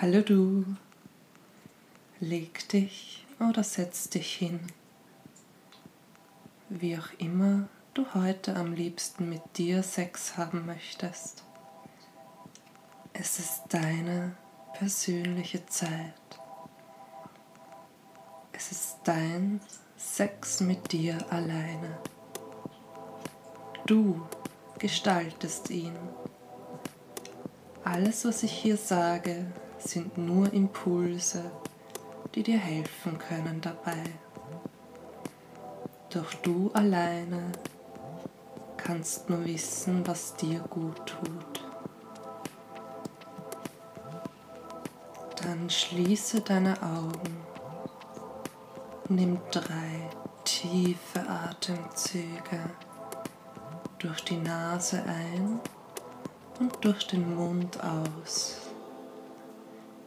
Hallo du, leg dich oder setz dich hin, wie auch immer du heute am liebsten mit dir Sex haben möchtest. Es ist deine persönliche Zeit. Es ist dein Sex mit dir alleine. Du gestaltest ihn. Alles, was ich hier sage, sind nur Impulse, die dir helfen können dabei. Doch du alleine kannst nur wissen, was dir gut tut. Dann schließe deine Augen, nimm drei tiefe Atemzüge durch die Nase ein und durch den Mund aus.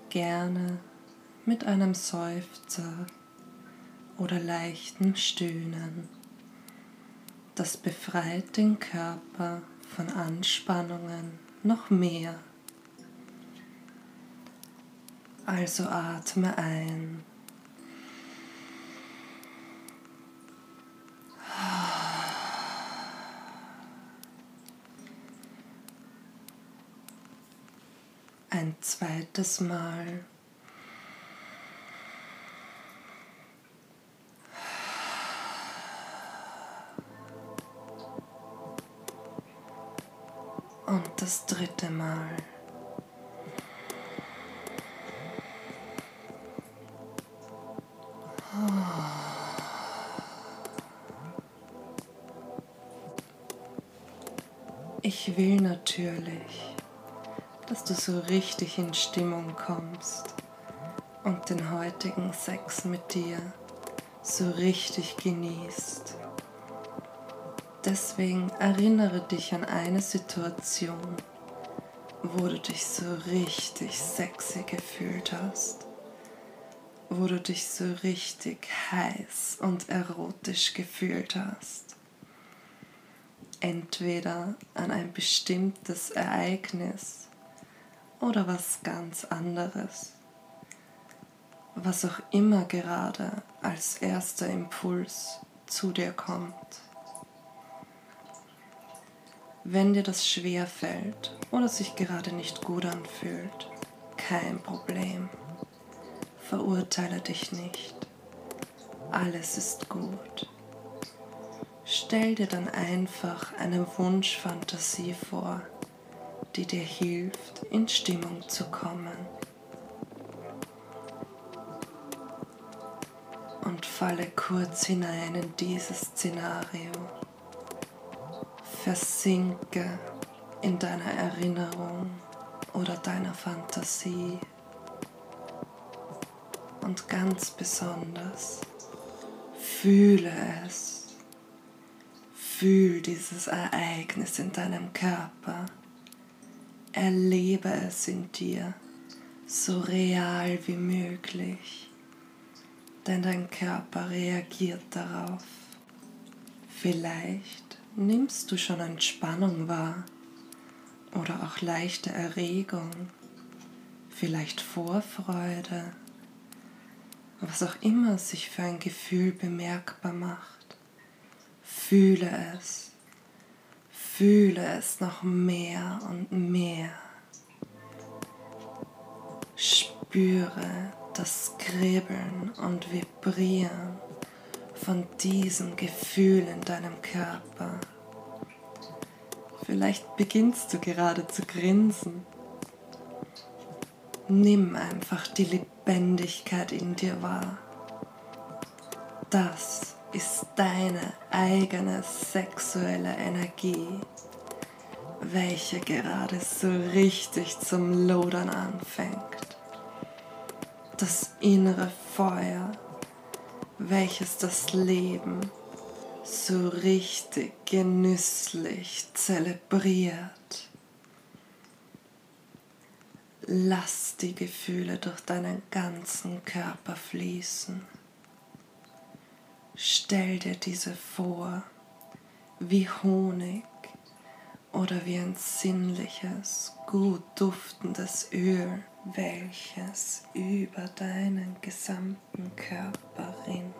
Gerne mit einem Seufzer oder leichten Stöhnen. Das befreit den Körper von Anspannungen noch mehr. Also atme ein. Ein zweites Mal. Und das dritte Mal. Ich will natürlich, dass du so richtig in Stimmung kommst und den heutigen Sex mit dir so richtig genießt. Deswegen erinnere dich an eine Situation, wo du dich so richtig sexy gefühlt hast, wo du dich so richtig heiß und erotisch gefühlt hast. Entweder an ein bestimmtes Ereignis oder was ganz anderes. Was auch immer gerade als erster Impuls zu dir kommt. Wenn dir das schwer fällt oder sich gerade nicht gut anfühlt, kein Problem. Verurteile dich nicht. Alles ist gut. Stell dir dann einfach eine Wunschfantasie vor, die dir hilft, in Stimmung zu kommen. Und falle kurz hinein in dieses Szenario. Versinke in deiner Erinnerung oder deiner Fantasie. Und ganz besonders, fühle es. Fühl dieses Ereignis in deinem Körper. Erlebe es in dir so real wie möglich, denn dein Körper reagiert darauf. Vielleicht nimmst du schon Entspannung wahr oder auch leichte Erregung, vielleicht Vorfreude, was auch immer sich für ein Gefühl bemerkbar macht. Fühle es, fühle es noch mehr und mehr. Spüre das Kribbeln und Vibrieren von diesem Gefühl in deinem Körper. Vielleicht beginnst du gerade zu grinsen. Nimm einfach die Lebendigkeit in dir wahr. Das ist deine eigene sexuelle Energie, welche gerade so richtig zum Lodern anfängt. Das innere Feuer welches das Leben so richtig genüsslich zelebriert. Lass die Gefühle durch deinen ganzen Körper fließen. Stell dir diese vor wie Honig oder wie ein sinnliches, gut duftendes Öl, welches über deinen gesamten Körper rinnt,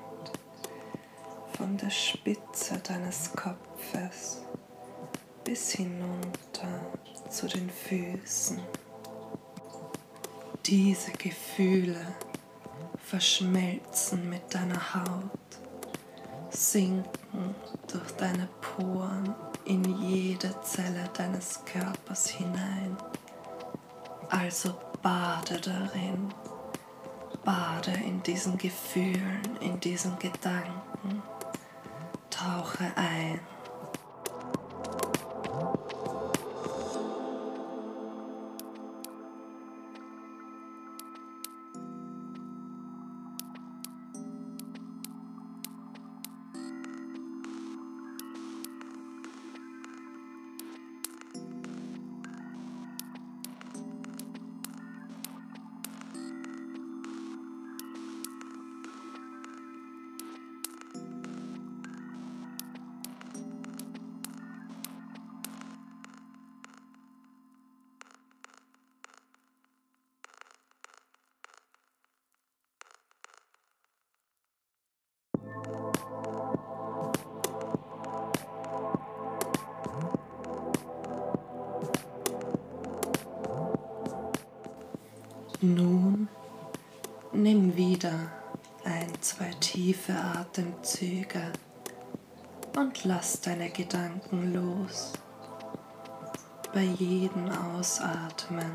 von der Spitze deines Kopfes bis hinunter zu den Füßen. Diese Gefühle verschmelzen mit deiner Haut, sinken durch deine Poren in jede Zelle deines Körpers hinein. Also bade darin, bade in diesen Gefühlen, in diesen Gedanken, tauche ein. Nimm wieder ein, zwei tiefe Atemzüge und lass deine Gedanken los. Bei jedem Ausatmen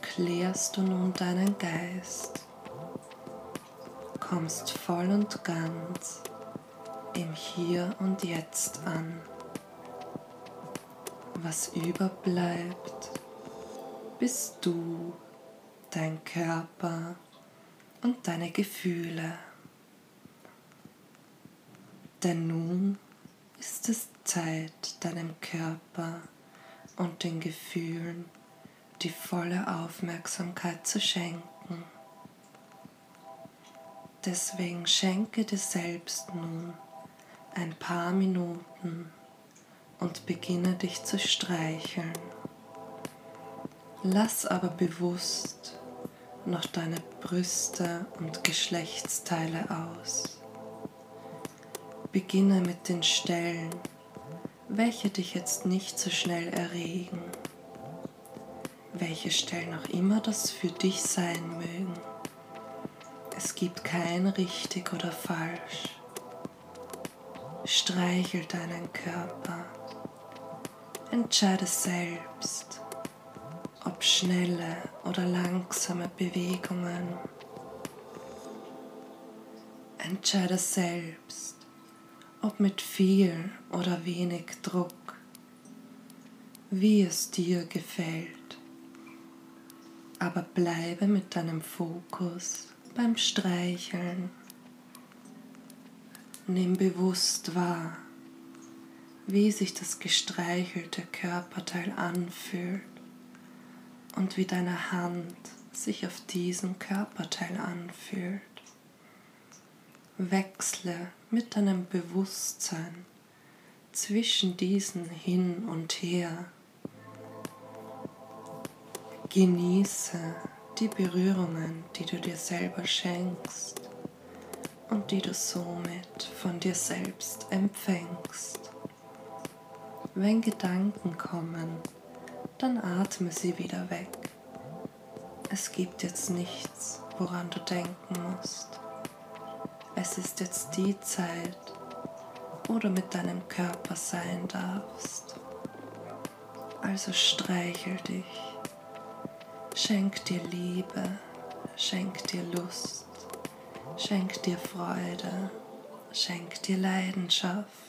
klärst du nun deinen Geist, kommst voll und ganz im Hier und Jetzt an. Was überbleibt, bist du dein Körper und deine Gefühle. Denn nun ist es Zeit, deinem Körper und den Gefühlen die volle Aufmerksamkeit zu schenken. Deswegen schenke dir selbst nun ein paar Minuten und beginne dich zu streicheln. Lass aber bewusst noch deine Brüste und Geschlechtsteile aus. Beginne mit den Stellen, welche dich jetzt nicht so schnell erregen, welche Stellen auch immer das für dich sein mögen. Es gibt kein richtig oder falsch. Streichel deinen Körper. Entscheide selbst, ob schnelle oder langsame Bewegungen. Entscheide selbst, ob mit viel oder wenig Druck, wie es dir gefällt. Aber bleibe mit deinem Fokus beim Streicheln. Nimm bewusst wahr, wie sich das gestreichelte Körperteil anfühlt und wie deine Hand sich auf diesem Körperteil anfühlt. Wechsle mit deinem Bewusstsein zwischen diesen hin und her. Genieße die Berührungen, die du dir selber schenkst und die du somit von dir selbst empfängst. Wenn Gedanken kommen, dann atme sie wieder weg. Es gibt jetzt nichts, woran du denken musst. Es ist jetzt die Zeit, wo du mit deinem Körper sein darfst. Also streichel dich, schenk dir Liebe, schenk dir Lust, schenk dir Freude, schenk dir Leidenschaft.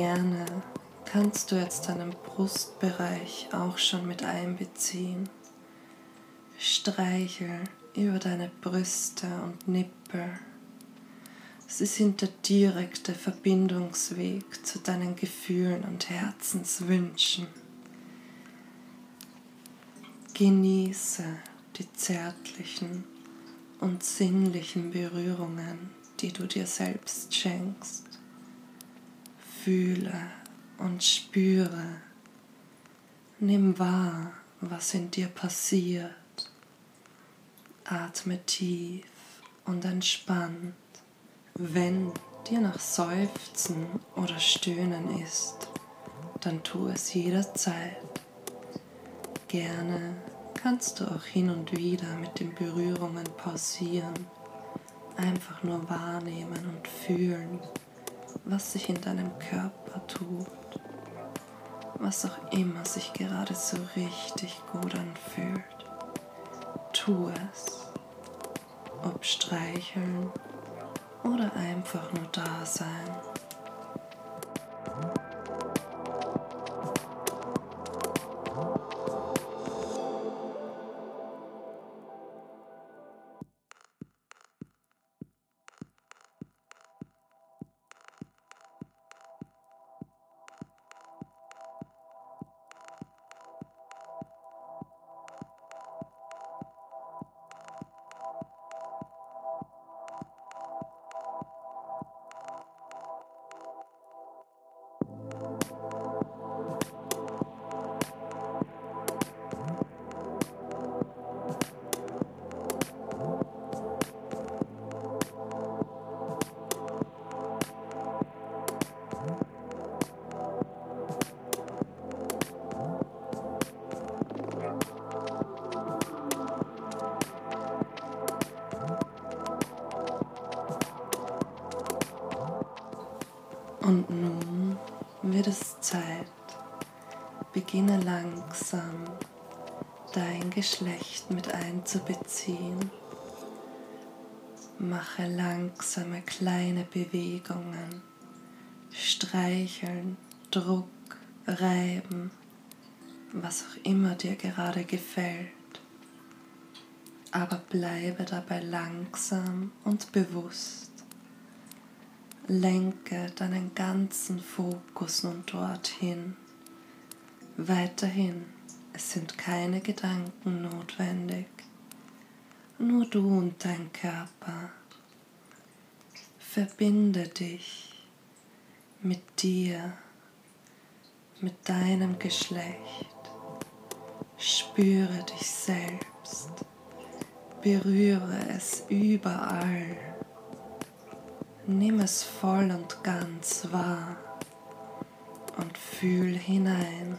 Gerne kannst du jetzt deinen Brustbereich auch schon mit einbeziehen. Streichel über deine Brüste und Nippel. Sie sind der direkte Verbindungsweg zu deinen Gefühlen und Herzenswünschen. Genieße die zärtlichen und sinnlichen Berührungen, die du dir selbst schenkst. Fühle und spüre. Nimm wahr, was in dir passiert. Atme tief und entspannt. Wenn dir nach Seufzen oder Stöhnen ist, dann tu es jederzeit. Gerne kannst du auch hin und wieder mit den Berührungen pausieren, einfach nur wahrnehmen und fühlen, was sich in deinem Körper tut, was auch immer sich gerade so richtig gut anfühlt. Tu es, ob streicheln oder einfach nur da sein. Beginne langsam dein Geschlecht mit einzubeziehen. Mache langsame kleine Bewegungen, streicheln, Druck, reiben, was auch immer dir gerade gefällt. Aber bleibe dabei langsam und bewusst. Lenke deinen ganzen Fokus nun dorthin. Weiterhin, es sind keine Gedanken notwendig. Nur du und dein Körper. Verbinde dich mit dir, mit deinem Geschlecht. Spüre dich selbst. Berühre es überall. Nimm es voll und ganz wahr und fühl hinein.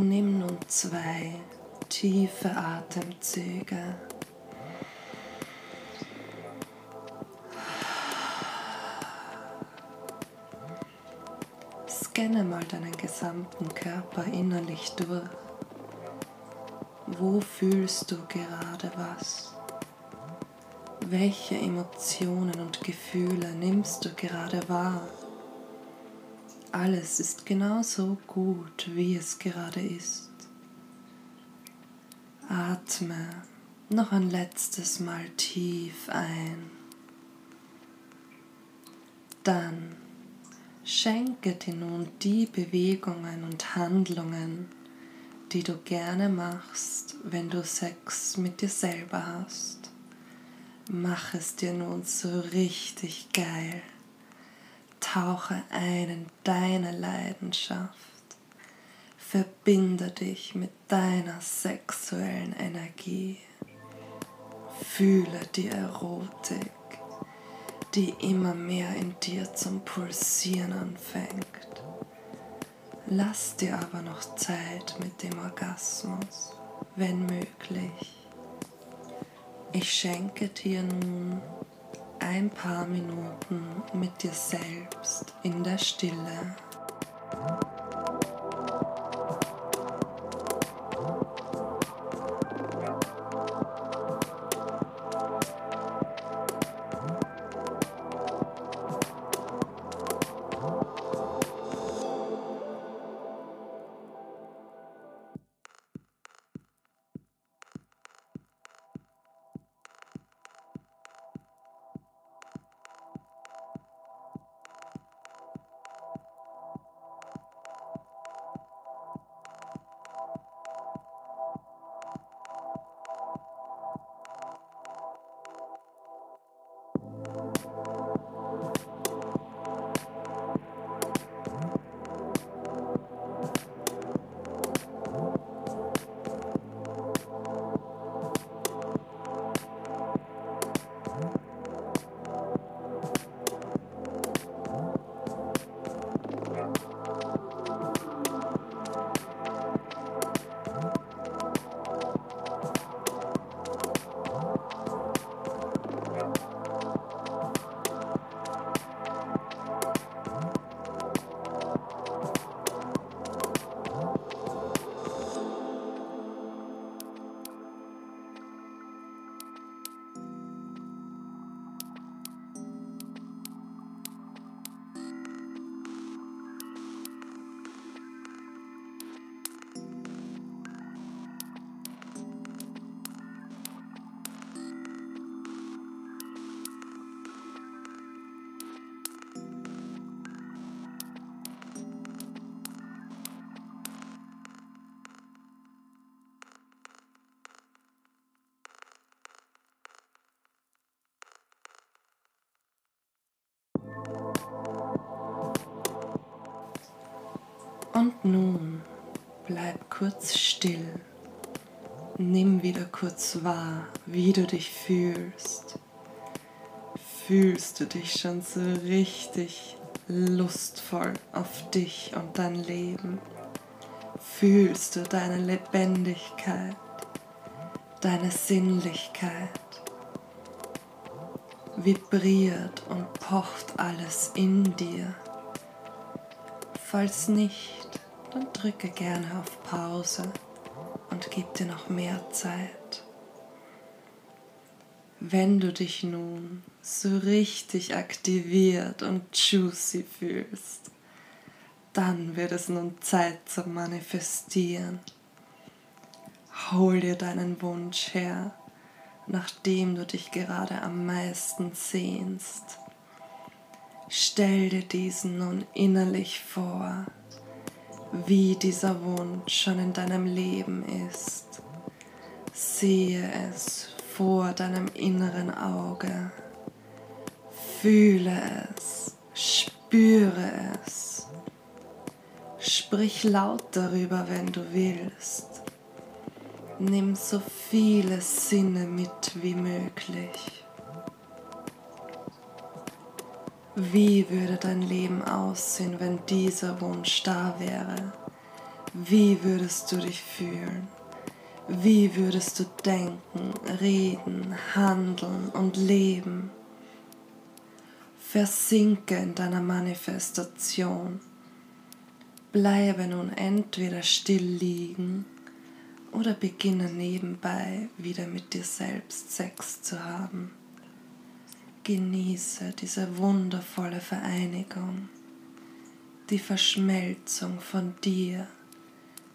Nimm nun zwei tiefe Atemzüge. Scanne mal deinen gesamten Körper innerlich durch. Wo fühlst du gerade was? Welche Emotionen und Gefühle nimmst du gerade wahr? Alles ist genauso gut, wie es gerade ist. Atme noch ein letztes Mal tief ein. Dann Schenke dir nun die Bewegungen und Handlungen, die du gerne machst, wenn du Sex mit dir selber hast. Mach es dir nun so richtig geil. Tauche ein in deine Leidenschaft. Verbinde dich mit deiner sexuellen Energie. Fühle die Erotik, die immer mehr in dir zum Pulsieren anfängt. Lass dir aber noch Zeit mit dem Orgasmus, wenn möglich. Ich schenke dir nun ein paar Minuten mit dir selbst in der Stille. Bleib kurz still. Nimm wieder kurz wahr, wie du dich fühlst. Fühlst du dich schon so richtig lustvoll auf dich und dein Leben? Fühlst du deine Lebendigkeit, deine Sinnlichkeit? Vibriert und pocht alles in dir? Falls nicht, dann drücke gerne auf Pause und gib dir noch mehr Zeit. Wenn du dich nun so richtig aktiviert und juicy fühlst, dann wird es nun Zeit zum Manifestieren. Hol dir deinen Wunsch her, nachdem du dich gerade am meisten sehnst Stell dir diesen nun innerlich vor, wie dieser Wunsch schon in deinem Leben ist. Sehe es vor deinem inneren Auge. Fühle es, spüre es. Sprich laut darüber, wenn du willst. Nimm so viele Sinne mit wie möglich. Wie würde dein Leben aussehen, wenn dieser Wunsch da wäre? Wie würdest du dich fühlen? Wie würdest du denken, reden, handeln und leben? Versinke in deiner Manifestation. Bleibe nun entweder still liegen oder beginne nebenbei wieder mit dir selbst Sex zu haben. Genieße diese wundervolle Vereinigung, die Verschmelzung von dir,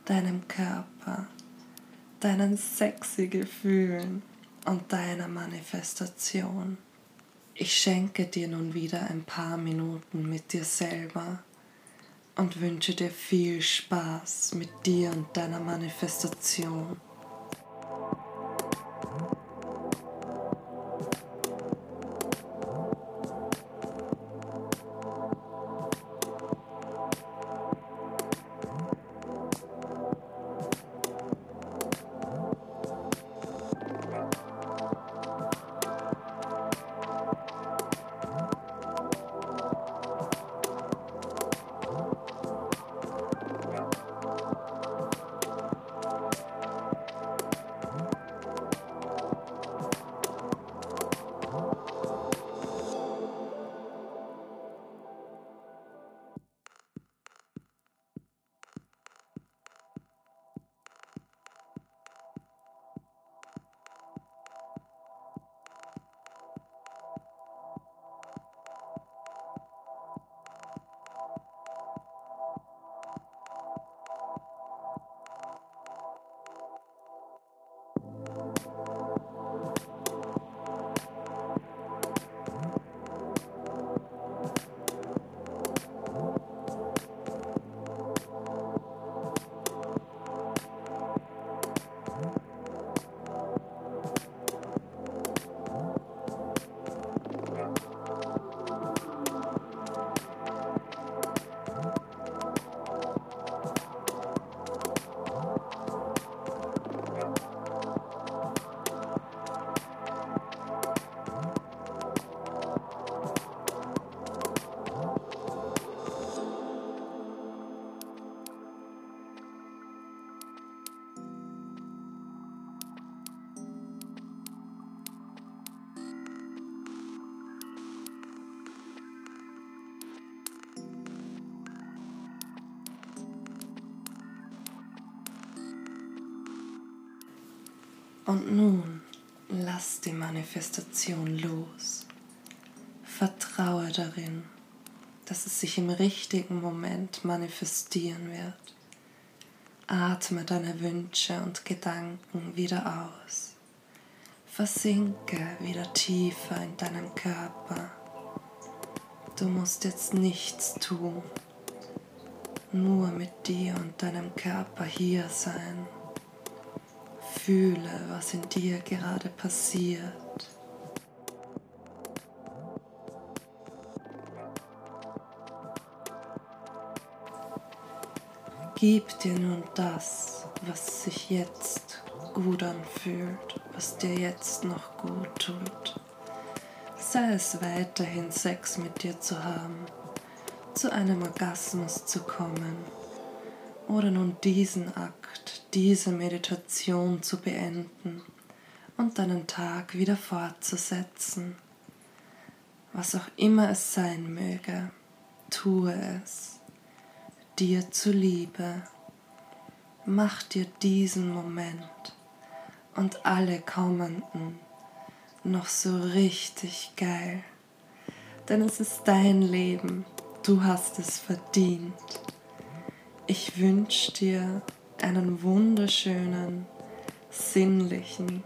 deinem Körper, deinen sexy Gefühlen und deiner Manifestation. Ich schenke dir nun wieder ein paar Minuten mit dir selber und wünsche dir viel Spaß mit dir und deiner Manifestation. Und nun lass die Manifestation los. Vertraue darin, dass es sich im richtigen Moment manifestieren wird. Atme deine Wünsche und Gedanken wieder aus. Versinke wieder tiefer in deinem Körper. Du musst jetzt nichts tun, nur mit dir und deinem Körper hier sein. Fühle, was in dir gerade passiert. Gib dir nun das, was sich jetzt gut anfühlt, was dir jetzt noch gut tut. Sei es weiterhin Sex mit dir zu haben, zu einem Orgasmus zu kommen oder nun diesen Akt, diese Meditation zu beenden und deinen Tag wieder fortzusetzen. Was auch immer es sein möge, tue es. Dir zuliebe. Mach dir diesen Moment und alle kommenden noch so richtig geil. Denn es ist dein Leben, du hast es verdient. Ich wünsche dir einen wunderschönen, sinnlichen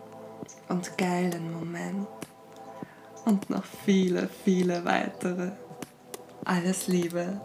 und geilen Moment und noch viele, viele weitere. Alles Liebe,